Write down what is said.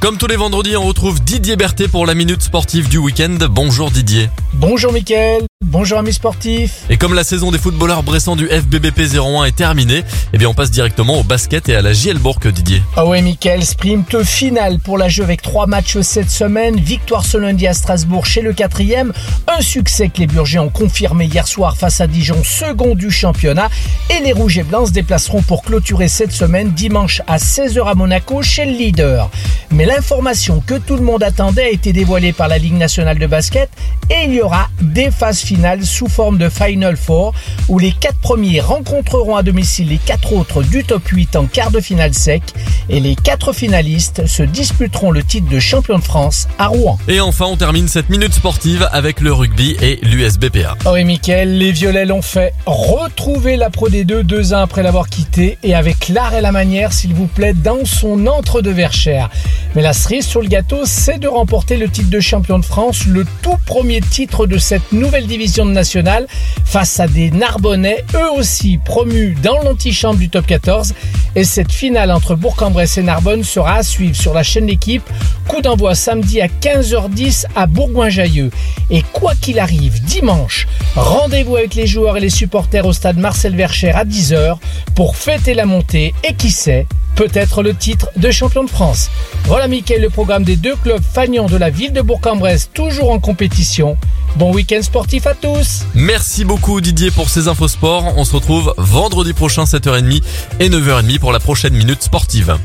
Comme tous les vendredis, on retrouve Didier Berthet pour la minute sportive du week-end. Bonjour Didier. Bonjour Mickaël, bonjour amis sportifs. Et comme la saison des footballeurs bressants du FBBP 01 est terminée, eh bien on passe directement au basket et à la JL Bourg Didier. Ah ouais Mickaël, sprint final pour la jeu avec trois matchs cette semaine. Victoire ce lundi à Strasbourg chez le quatrième. Un succès que les Burgers ont confirmé hier soir face à Dijon, second du championnat. Et les Rouges et Blancs se déplaceront pour clôturer cette semaine dimanche à 16h à Monaco chez le leader. Mais l'information que tout le monde attendait a été dévoilée par la Ligue nationale de basket et il y aura des phases finales sous forme de Final Four où les quatre premiers rencontreront à domicile les quatre autres du top 8 en quart de finale sec et les quatre finalistes se disputeront le titre de champion de France à Rouen. Et enfin, on termine cette minute sportive avec le rugby et l'USBPA. Oh et Mickaël, les Violets l'ont fait. Retrouver la Pro D2 deux ans après l'avoir quitté et avec l'art et la manière, s'il vous plaît, dans son entre de Verchères. Mais la cerise sur le gâteau, c'est de remporter le titre de champion de France, le tout premier titre de cette nouvelle division de nationale, face à des Narbonnais, eux aussi promus dans l'antichambre du top 14. Et cette finale entre Bourg-en-Bresse et Narbonne sera à suivre sur la chaîne L'équipe. Coup d'envoi samedi à 15h10 à Bourgoin-Jailleux. Et quoi qu'il arrive, dimanche, rendez-vous avec les joueurs et les supporters au stade Marcel Vercher à 10h pour fêter la montée et qui sait, peut-être le titre de champion de France. Voilà Mickaël, le programme des deux clubs fagnons de la ville de Bourg-en-Bresse, toujours en compétition. Bon week-end sportif à tous Merci beaucoup Didier pour ces infos sport. On se retrouve vendredi prochain 7h30 et 9h30 pour la prochaine minute sportive.